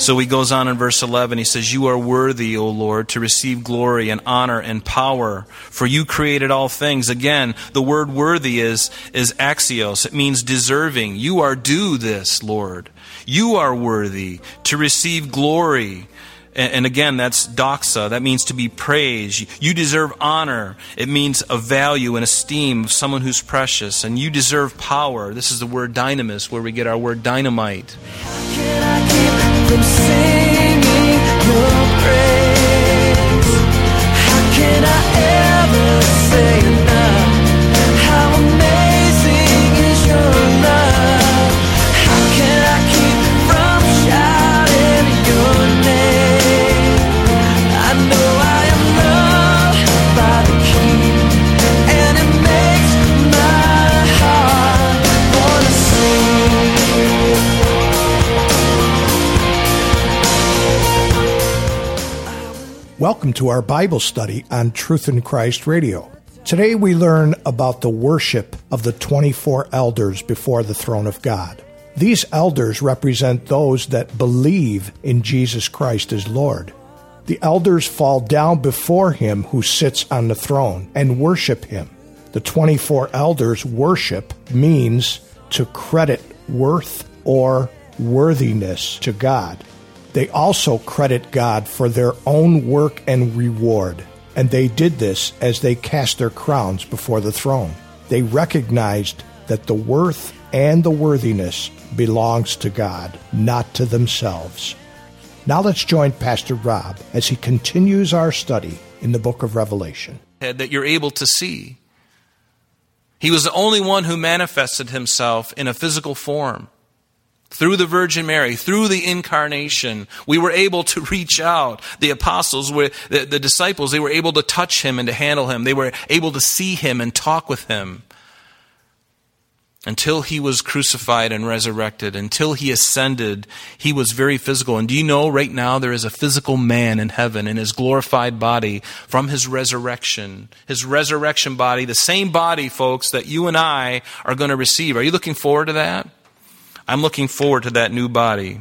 So he goes on in verse 11. He says, You are worthy, O Lord, to receive glory and honor and power, for you created all things. Again, the word worthy is, is axios. It means deserving. You are due this, Lord. You are worthy to receive glory. And again, that's doxa. That means to be praised. You deserve honor. It means a value and esteem of someone who's precious. And you deserve power. This is the word dynamis, where we get our word dynamite can I say Welcome to our Bible study on Truth in Christ Radio. Today we learn about the worship of the 24 elders before the throne of God. These elders represent those that believe in Jesus Christ as Lord. The elders fall down before him who sits on the throne and worship him. The 24 elders worship means to credit worth or worthiness to God. They also credit God for their own work and reward, and they did this as they cast their crowns before the throne. They recognized that the worth and the worthiness belongs to God, not to themselves. Now let's join Pastor Rob as he continues our study in the book of Revelation. That you're able to see. He was the only one who manifested himself in a physical form through the Virgin Mary, through the incarnation, we were able to reach out. The apostles, were, the, the, disciples, they were able to touch him and to handle him. They were able to see him and talk with him. Until he was crucified and resurrected, until he ascended, he was very physical. And do you know right now there is a physical man in heaven in his glorified body from his resurrection? His resurrection body, the same body, folks, that you and I are going to receive. Are you looking forward to that? I'm looking forward to that new body.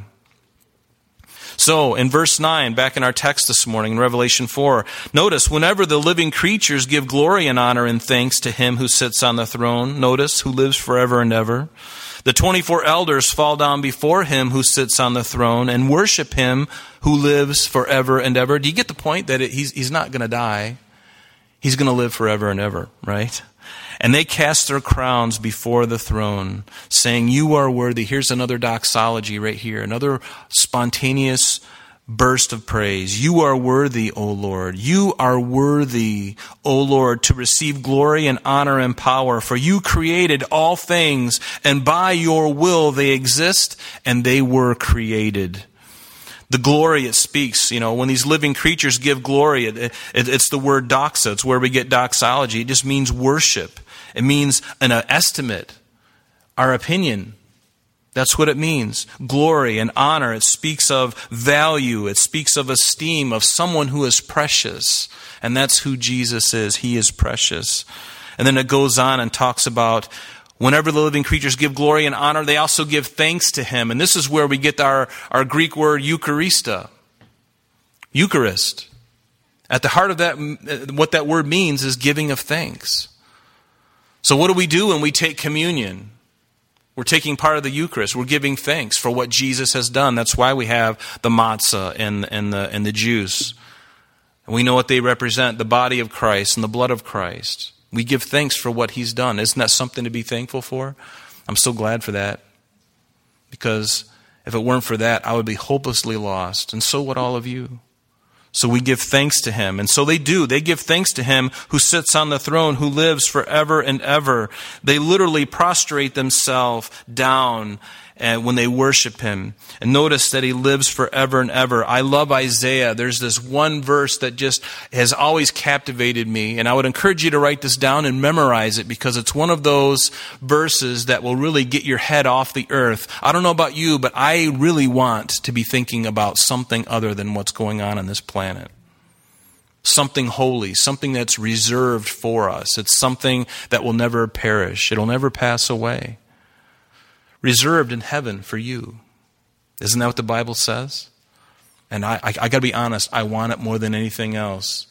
So, in verse 9, back in our text this morning, in Revelation 4, notice, whenever the living creatures give glory and honor and thanks to him who sits on the throne, notice, who lives forever and ever, the 24 elders fall down before him who sits on the throne and worship him who lives forever and ever. Do you get the point that it, he's, he's not going to die? He's going to live forever and ever, right? And they cast their crowns before the throne, saying, You are worthy. Here's another doxology right here, another spontaneous burst of praise. You are worthy, O Lord. You are worthy, O Lord, to receive glory and honor and power, for you created all things, and by your will they exist, and they were created the glory it speaks. You know, when these living creatures give glory, it, it, it's the word doxa. It's where we get doxology. It just means worship. It means an estimate, our opinion. That's what it means. Glory and honor. It speaks of value. It speaks of esteem of someone who is precious. And that's who Jesus is. He is precious. And then it goes on and talks about whenever the living creatures give glory and honor, they also give thanks to Him. And this is where we get our, our Greek word Eucharista. Eucharist. At the heart of that, uh, what that word means is giving of thanks. So, what do we do when we take communion? We're taking part of the Eucharist. We're giving thanks for what Jesus has done. That's why we have the matzah and, and, the, and the juice. And we know what they represent the body of Christ and the blood of Christ. We give thanks for what He's done. Isn't that something to be thankful for? I'm so glad for that. Because if it weren't for that, I would be hopelessly lost. And so would all of you. So we give thanks to him. And so they do. They give thanks to him who sits on the throne, who lives forever and ever. They literally prostrate themselves down and when they worship him. And notice that he lives forever and ever. I love Isaiah. There's this one verse that just has always captivated me. And I would encourage you to write this down and memorize it because it's one of those verses that will really get your head off the earth. I don't know about you, but I really want to be thinking about something other than what's going on on this planet something holy, something that's reserved for us. It's something that will never perish, it'll never pass away. Reserved in heaven for you. Isn't that what the Bible says? And I, I, I got to be honest, I want it more than anything else.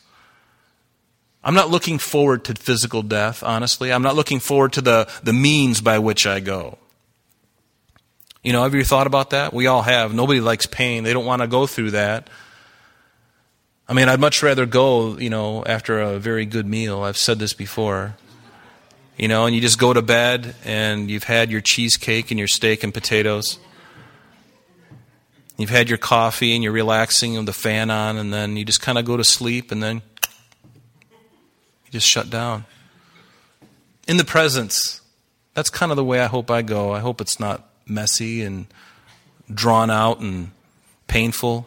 I'm not looking forward to physical death, honestly. I'm not looking forward to the, the means by which I go. You know, have you thought about that? We all have. Nobody likes pain. They don't want to go through that. I mean, I'd much rather go, you know, after a very good meal. I've said this before. You know, and you just go to bed and you've had your cheesecake and your steak and potatoes. You've had your coffee and you're relaxing with the fan on, and then you just kind of go to sleep and then you just shut down. In the presence. That's kind of the way I hope I go. I hope it's not messy and drawn out and painful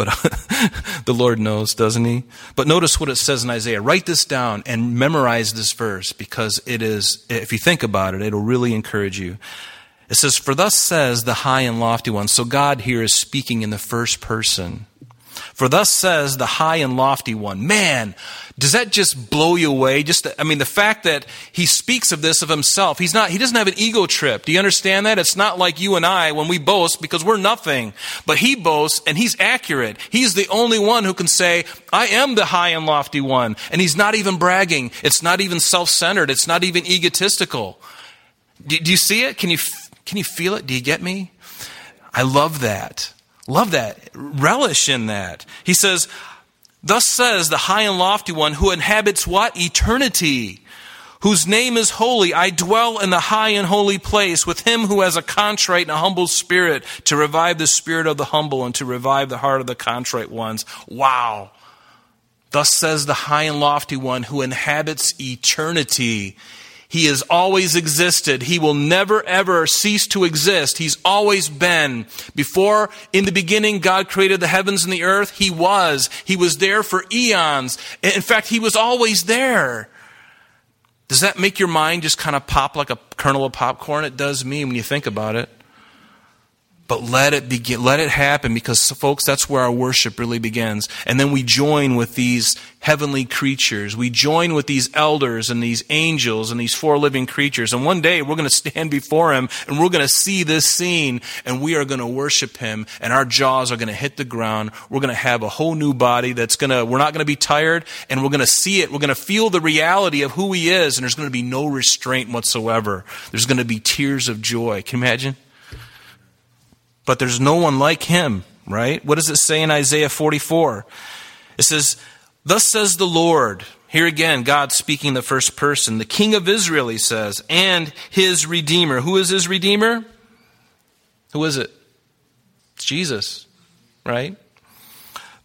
but uh, the Lord knows, doesn't He? But notice what it says in Isaiah. Write this down and memorize this verse because it is, if you think about it, it'll really encourage you. It says, For thus says the high and lofty one. So God here is speaking in the first person. For thus says the high and lofty one. Man, does that just blow you away? Just, I mean, the fact that he speaks of this of himself, he's not, he doesn't have an ego trip. Do you understand that? It's not like you and I when we boast because we're nothing. But he boasts and he's accurate. He's the only one who can say, I am the high and lofty one. And he's not even bragging. It's not even self-centered. It's not even egotistical. Do, do you see it? Can you, can you feel it? Do you get me? I love that. Love that. Relish in that. He says, Thus says the high and lofty one who inhabits what? Eternity. Whose name is holy. I dwell in the high and holy place with him who has a contrite and a humble spirit to revive the spirit of the humble and to revive the heart of the contrite ones. Wow. Thus says the high and lofty one who inhabits eternity. He has always existed. He will never ever cease to exist. He's always been. Before, in the beginning, God created the heavens and the earth. He was. He was there for eons. In fact, He was always there. Does that make your mind just kind of pop like a kernel of popcorn? It does me when you think about it. But let it begin, let it happen because folks, that's where our worship really begins. And then we join with these heavenly creatures. We join with these elders and these angels and these four living creatures. And one day we're going to stand before him and we're going to see this scene and we are going to worship him and our jaws are going to hit the ground. We're going to have a whole new body that's going to, we're not going to be tired and we're going to see it. We're going to feel the reality of who he is and there's going to be no restraint whatsoever. There's going to be tears of joy. Can you imagine? But there's no one like him, right? What does it say in Isaiah 44? It says, Thus says the Lord. Here again, God speaking the first person, the King of Israel, he says, and his Redeemer. Who is his Redeemer? Who is it? It's Jesus, right?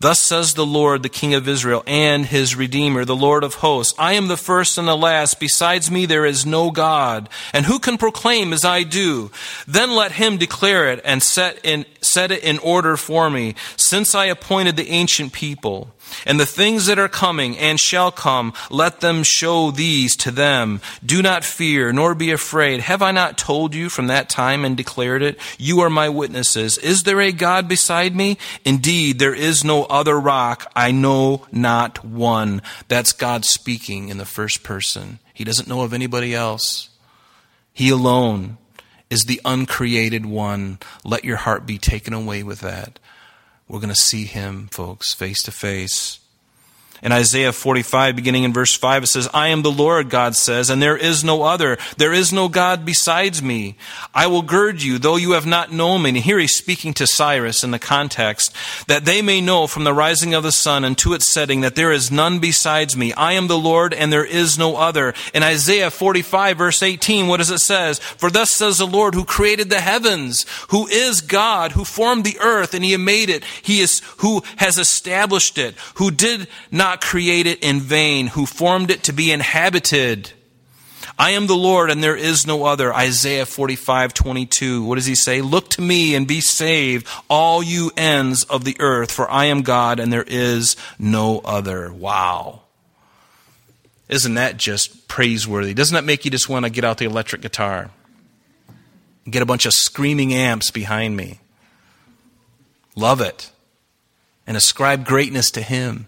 Thus says the Lord, the King of Israel, and his Redeemer, the Lord of hosts I am the first and the last. Besides me, there is no God. And who can proclaim as I do? Then let him declare it and set, in, set it in order for me, since I appointed the ancient people. And the things that are coming and shall come, let them show these to them. Do not fear, nor be afraid. Have I not told you from that time and declared it? You are my witnesses. Is there a God beside me? Indeed, there is no other rock. I know not one. That's God speaking in the first person. He doesn't know of anybody else. He alone is the uncreated one. Let your heart be taken away with that. We're going to see him, folks, face to face. In Isaiah 45, beginning in verse 5, it says, I am the Lord, God says, and there is no other. There is no God besides me. I will gird you, though you have not known me. And here he's speaking to Cyrus in the context, that they may know from the rising of the sun unto its setting that there is none besides me. I am the Lord, and there is no other. In Isaiah 45, verse 18, what does it says? For thus says the Lord, who created the heavens, who is God, who formed the earth, and he made it. He is who has established it, who did not not create it in vain, who formed it to be inhabited. I am the Lord and there is no other. Isaiah 45, 22. What does he say? Look to me and be saved, all you ends of the earth, for I am God and there is no other. Wow. Isn't that just praiseworthy? Doesn't that make you just want to get out the electric guitar? Get a bunch of screaming amps behind me. Love it. And ascribe greatness to Him.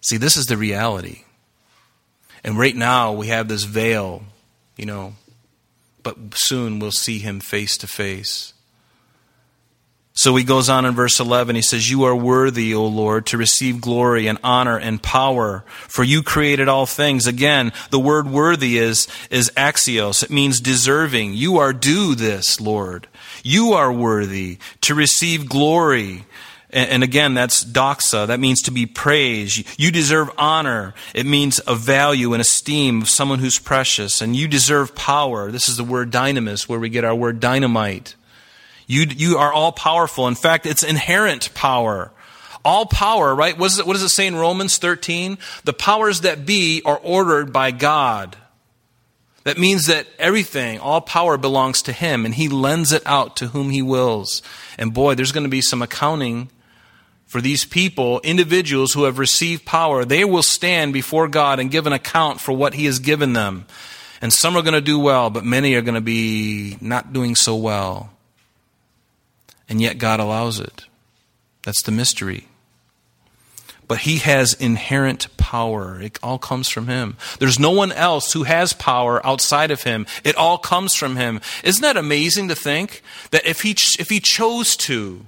See, this is the reality. And right now we have this veil, you know, but soon we'll see Him face to face. So he goes on in verse 11. He says, You are worthy, O Lord, to receive glory and honor and power, for you created all things. Again, the word worthy is, is axios. It means deserving. You are due this, Lord. You are worthy to receive glory. And again, that's doxa. That means to be praised. You deserve honor. It means a value and esteem of someone who's precious. And you deserve power. This is the word dynamis, where we get our word dynamite. You, you are all powerful. In fact, it's inherent power. All power, right? What it, what does it say in Romans 13? The powers that be are ordered by God. That means that everything, all power belongs to Him, and He lends it out to whom He wills. And boy, there's going to be some accounting for these people, individuals who have received power. They will stand before God and give an account for what He has given them. And some are going to do well, but many are going to be not doing so well and yet God allows it. That's the mystery. But He has inherent power. It all comes from Him. There's no one else who has power outside of Him. It all comes from Him. Isn't that amazing to think that if He, if he chose to,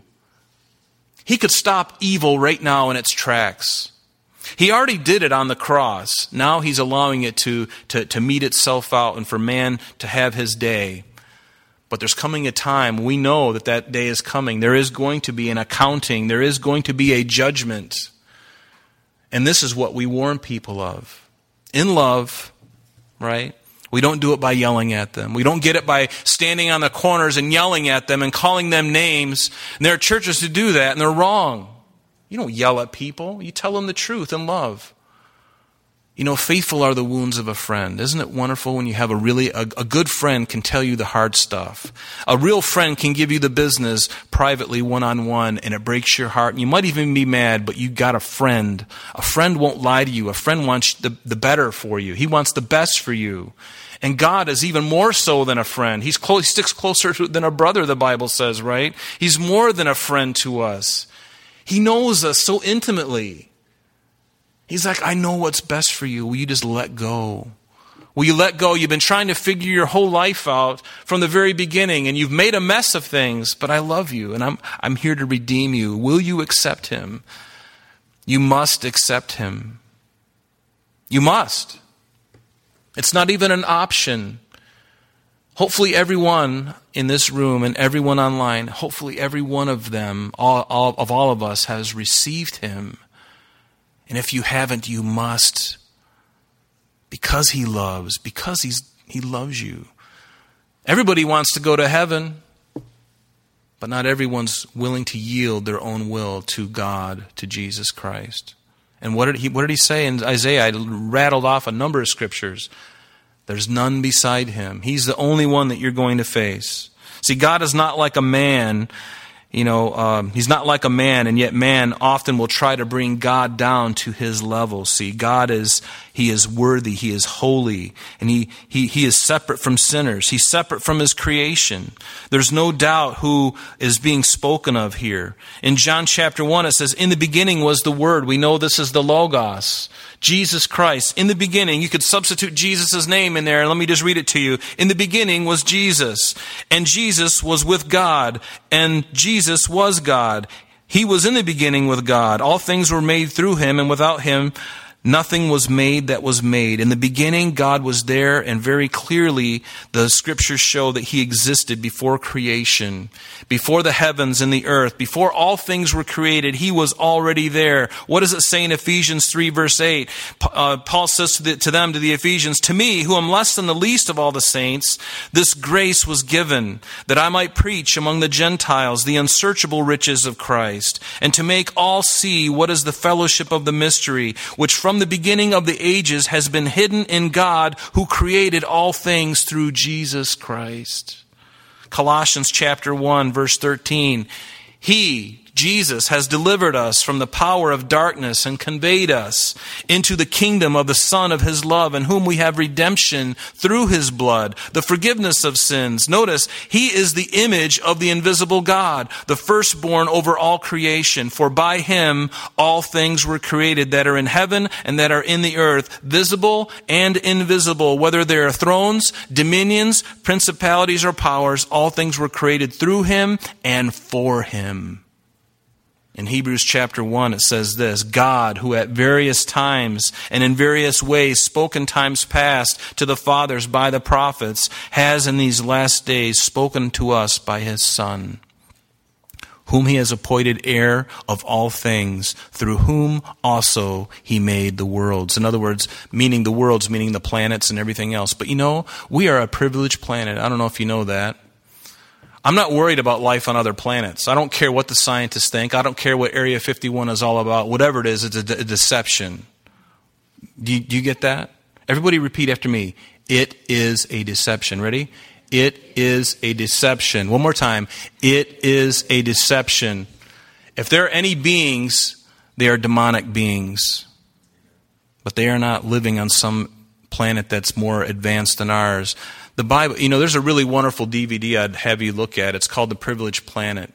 He could stop evil right now in its tracks? He already did it on the cross. Now He's allowing it to, to, to mete itself out and for man to have his day. But there's coming a time, we know that that day is coming. There is going to be an accounting, there is going to be a judgment. And this is what we warn people of. In love, right? We don't do it by yelling at them. We don't get it by standing on the corners and yelling at them and calling them names. And there are churches who do that, and they're wrong. You don't yell at people, you tell them the truth in love. You know, faithful are the wounds of a friend. Isn't it wonderful when you have a really, a, a, good friend can tell you the hard stuff. A real friend can give you the business privately, one on one, and it breaks your heart. And you might even be mad, but you got a friend. A friend won't lie to you. A friend wants the, the better for you. He wants the best for you. And God is even more so than a friend. He's close, he sticks closer to, than a brother, the Bible says, right? He's more than a friend to us. He knows us so intimately. He's like, I know what's best for you. Will you just let go? Will you let go? You've been trying to figure your whole life out from the very beginning and you've made a mess of things, but I love you and I'm, I'm here to redeem you. Will you accept him? You must accept him. You must. It's not even an option. Hopefully, everyone in this room and everyone online, hopefully, every one of them, all, all, of all of us, has received him and if you haven't, you must. Because he loves, because he's, he loves you. Everybody wants to go to heaven, but not everyone's willing to yield their own will to God, to Jesus Christ. And what did he, what did he say in Isaiah? I rattled off a number of scriptures. There's none beside him. He's the only one that you're going to face. See, God is not like a man you know, um, he's not like a man, and yet man often will try to bring God down to his level. See, God is, he is worthy, he is holy, and he, he, he is separate from sinners. He's separate from his creation. There's no doubt who is being spoken of here. In John chapter 1, it says, In the beginning was the Word. We know this is the Logos. Jesus Christ. In the beginning, you could substitute Jesus' name in there, and let me just read it to you. In the beginning was Jesus, and Jesus was with God, and Jesus was God. He was in the beginning with God. All things were made through him, and without him, Nothing was made that was made. In the beginning, God was there, and very clearly the scriptures show that He existed before creation, before the heavens and the earth, before all things were created. He was already there. What does it say in Ephesians 3, verse 8? Uh, Paul says to, the, to them, to the Ephesians, To me, who am less than the least of all the saints, this grace was given, that I might preach among the Gentiles the unsearchable riches of Christ, and to make all see what is the fellowship of the mystery, which from from the beginning of the ages has been hidden in God who created all things through Jesus Christ. Colossians chapter 1 verse 13. He, Jesus has delivered us from the power of darkness and conveyed us into the kingdom of the Son of His love, in whom we have redemption through His blood, the forgiveness of sins. Notice, He is the image of the invisible God, the firstborn over all creation. For by Him all things were created that are in heaven and that are in the earth, visible and invisible, whether they are thrones, dominions, principalities, or powers, all things were created through Him and for Him. In Hebrews chapter 1, it says this God, who at various times and in various ways spoke in times past to the fathers by the prophets, has in these last days spoken to us by his Son, whom he has appointed heir of all things, through whom also he made the worlds. In other words, meaning the worlds, meaning the planets and everything else. But you know, we are a privileged planet. I don't know if you know that. I'm not worried about life on other planets. I don't care what the scientists think. I don't care what Area 51 is all about. Whatever it is, it's a, de- a deception. Do you, do you get that? Everybody repeat after me. It is a deception. Ready? It is a deception. One more time. It is a deception. If there are any beings, they are demonic beings. But they are not living on some planet that's more advanced than ours the Bible, you know, there's a really wonderful DVD I'd have you look at. It's called The Privileged Planet.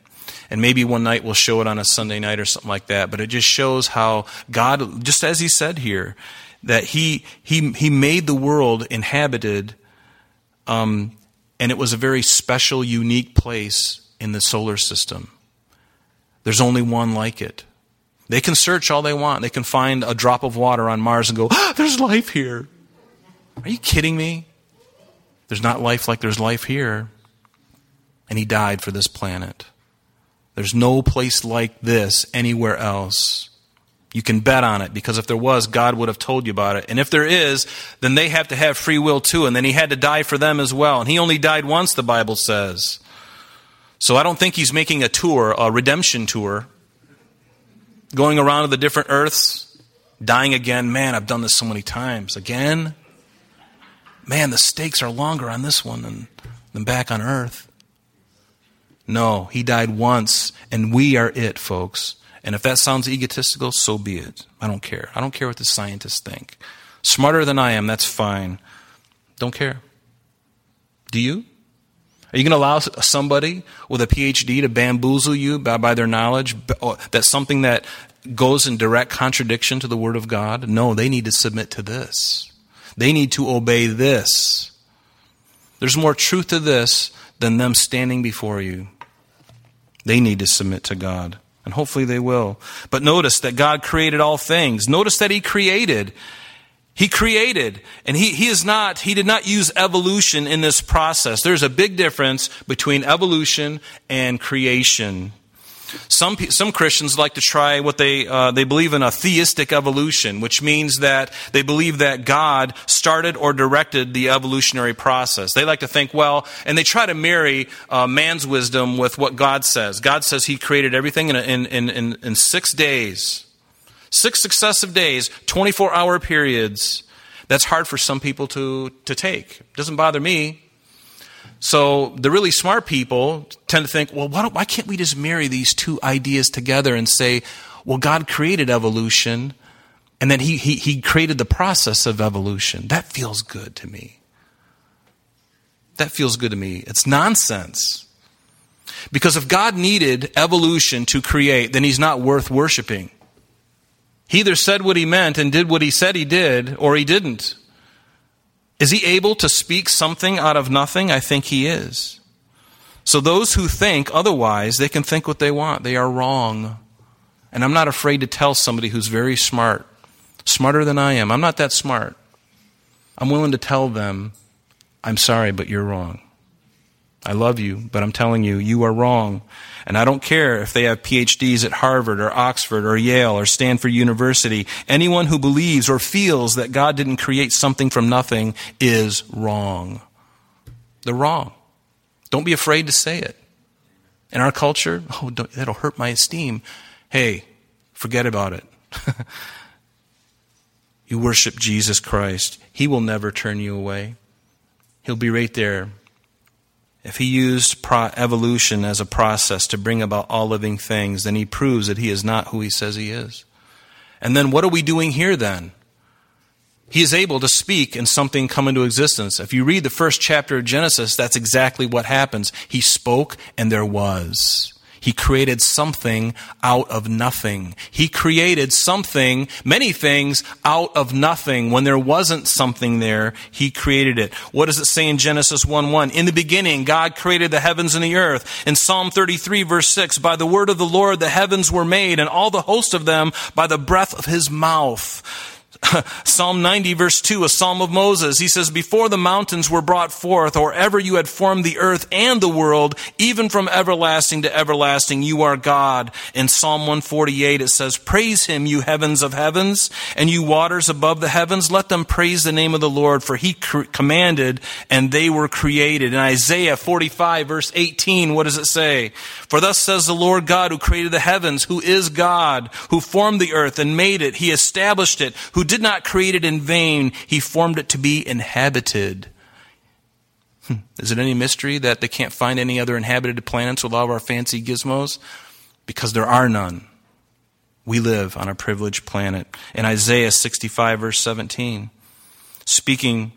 And maybe one night we'll show it on a Sunday night or something like that. But it just shows how God, just as He said here, that He, He, he made the world inhabited, um, and it was a very special, unique place in the solar system. There's only one like it. They can search all they want. They can find a drop of water on Mars and go, ah, there's life here. Are you kidding me? There's not life like there's life here. And he died for this planet. There's no place like this anywhere else. You can bet on it because if there was, God would have told you about it. And if there is, then they have to have free will too. And then he had to die for them as well. And he only died once, the Bible says. So I don't think he's making a tour, a redemption tour, going around to the different earths, dying again. Man, I've done this so many times. Again? Man, the stakes are longer on this one than, than back on earth. No, he died once, and we are it, folks. And if that sounds egotistical, so be it. I don't care. I don't care what the scientists think. Smarter than I am, that's fine. Don't care. Do you? Are you going to allow somebody with a PhD to bamboozle you by, by their knowledge? That's something that goes in direct contradiction to the Word of God? No, they need to submit to this. They need to obey this. There's more truth to this than them standing before you. They need to submit to God. And hopefully they will. But notice that God created all things. Notice that He created. He created. And he, he is not, he did not use evolution in this process. There's a big difference between evolution and creation. Some, some Christians like to try what they, uh, they believe in a theistic evolution, which means that they believe that God started or directed the evolutionary process. They like to think, well, and they try to marry uh, man's wisdom with what God says. God says He created everything in, in, in, in six days, six successive days, 24 hour periods. That's hard for some people to, to take. It doesn't bother me. So the really smart people tend to think, well, why, why, can't we just marry these two ideas together and say, well, God created evolution, and then he, he, he created the process of evolution. That feels good to me. That feels good to me. It's nonsense. Because if God needed evolution to create, then he's not worth worshiping. He either said what he meant and did what he said he did, or he didn't. Is he able to speak something out of nothing? I think he is. So those who think otherwise, they can think what they want. They are wrong. And I'm not afraid to tell somebody who's very smart, smarter than I am. I'm not that smart. I'm willing to tell them, I'm sorry, but you're wrong. I love you, but I'm telling you, you are wrong. And I don't care if they have PhDs at Harvard or Oxford or Yale or Stanford University. Anyone who believes or feels that God didn't create something from nothing is wrong. They're wrong. Don't be afraid to say it. In our culture, oh, that'll hurt my esteem. Hey, forget about it. You worship Jesus Christ. He will never turn you away. He'll be right there. If he used pro- evolution as a process to bring about all living things, then he proves that he is not who he says he is. And then what are we doing here then? He is able to speak and something come into existence. If you read the first chapter of Genesis, that's exactly what happens. He spoke and there was. He created something out of nothing. He created something, many things out of nothing. When there wasn't something there, He created it. What does it say in Genesis 1 1? In the beginning, God created the heavens and the earth. In Psalm 33 verse 6, by the word of the Lord the heavens were made and all the host of them by the breath of His mouth. Psalm 90 verse 2, a psalm of Moses. He says, Before the mountains were brought forth, or ever you had formed the earth and the world, even from everlasting to everlasting, you are God. In Psalm 148 it says, Praise him, you heavens of heavens, and you waters above the heavens. Let them praise the name of the Lord, for he cr- commanded and they were created. In Isaiah 45 verse 18, what does it say? For thus says the Lord God who created the heavens, who is God, who formed the earth and made it. He established it, who did not create it in vain. He formed it to be inhabited. Hmm. Is it any mystery that they can't find any other inhabited planets with all of our fancy gizmos? Because there are none. We live on a privileged planet. In Isaiah 65, verse 17, speaking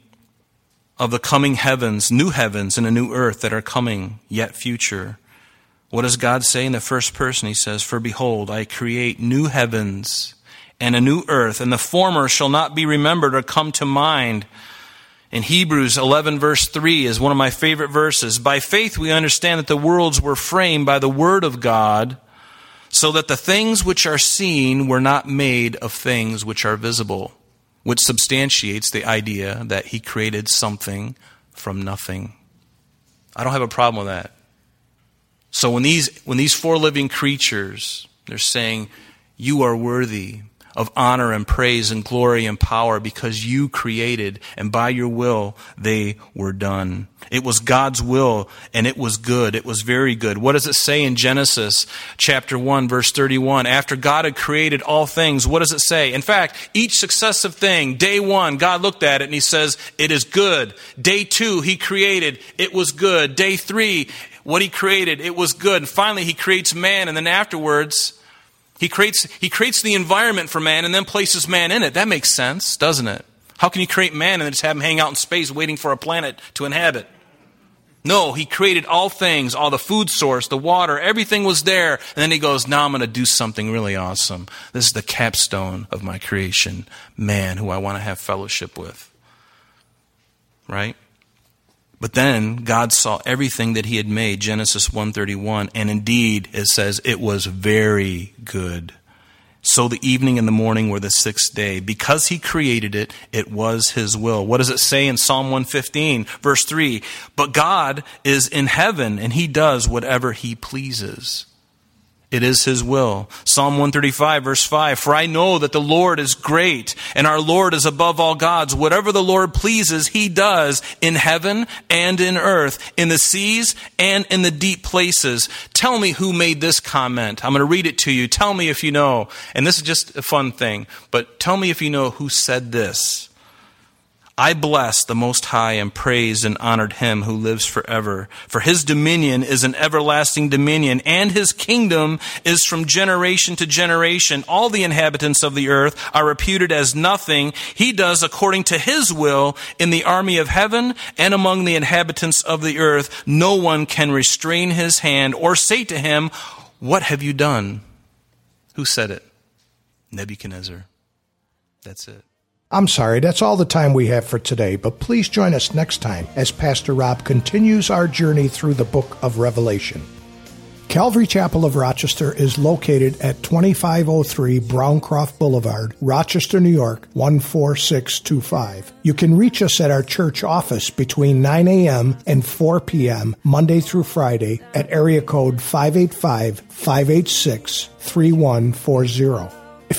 of the coming heavens, new heavens and a new earth that are coming, yet future. What does God say in the first person? He says, For behold, I create new heavens and a new earth, and the former shall not be remembered or come to mind. In Hebrews 11 verse 3 is one of my favorite verses. By faith we understand that the worlds were framed by the word of God, so that the things which are seen were not made of things which are visible, which substantiates the idea that he created something from nothing. I don't have a problem with that. So when these, when these four living creatures, they're saying, you are worthy, of honor and praise and glory and power because you created and by your will they were done. It was God's will and it was good. It was very good. What does it say in Genesis chapter 1 verse 31? After God had created all things, what does it say? In fact, each successive thing, day 1, God looked at it and he says, it is good. Day 2, he created, it was good. Day 3, what he created, it was good. And finally, he creates man and then afterwards, he creates, he creates the environment for man and then places man in it. That makes sense, doesn't it? How can you create man and then just have him hang out in space waiting for a planet to inhabit? No, he created all things, all the food source, the water, everything was there. And then he goes, now I'm going to do something really awesome. This is the capstone of my creation, man who I want to have fellowship with. Right? But then God saw everything that he had made, Genesis 1:31, and indeed it says it was very good. So the evening and the morning were the sixth day. Because he created it, it was his will. What does it say in Psalm 115, verse 3? But God is in heaven and he does whatever he pleases. It is His will. Psalm 135 verse 5, For I know that the Lord is great and our Lord is above all gods. Whatever the Lord pleases, He does in heaven and in earth, in the seas and in the deep places. Tell me who made this comment. I'm going to read it to you. Tell me if you know. And this is just a fun thing, but tell me if you know who said this. I bless the Most High and praised and honored him who lives forever. For his dominion is an everlasting dominion, and his kingdom is from generation to generation. All the inhabitants of the earth are reputed as nothing. He does according to his will in the army of heaven and among the inhabitants of the earth. No one can restrain his hand or say to him, What have you done? Who said it? Nebuchadnezzar. That's it. I'm sorry, that's all the time we have for today, but please join us next time as Pastor Rob continues our journey through the book of Revelation. Calvary Chapel of Rochester is located at 2503 Browncroft Boulevard, Rochester, New York 14625. You can reach us at our church office between 9 a.m. and 4 p.m. Monday through Friday at area code 585 586 3140.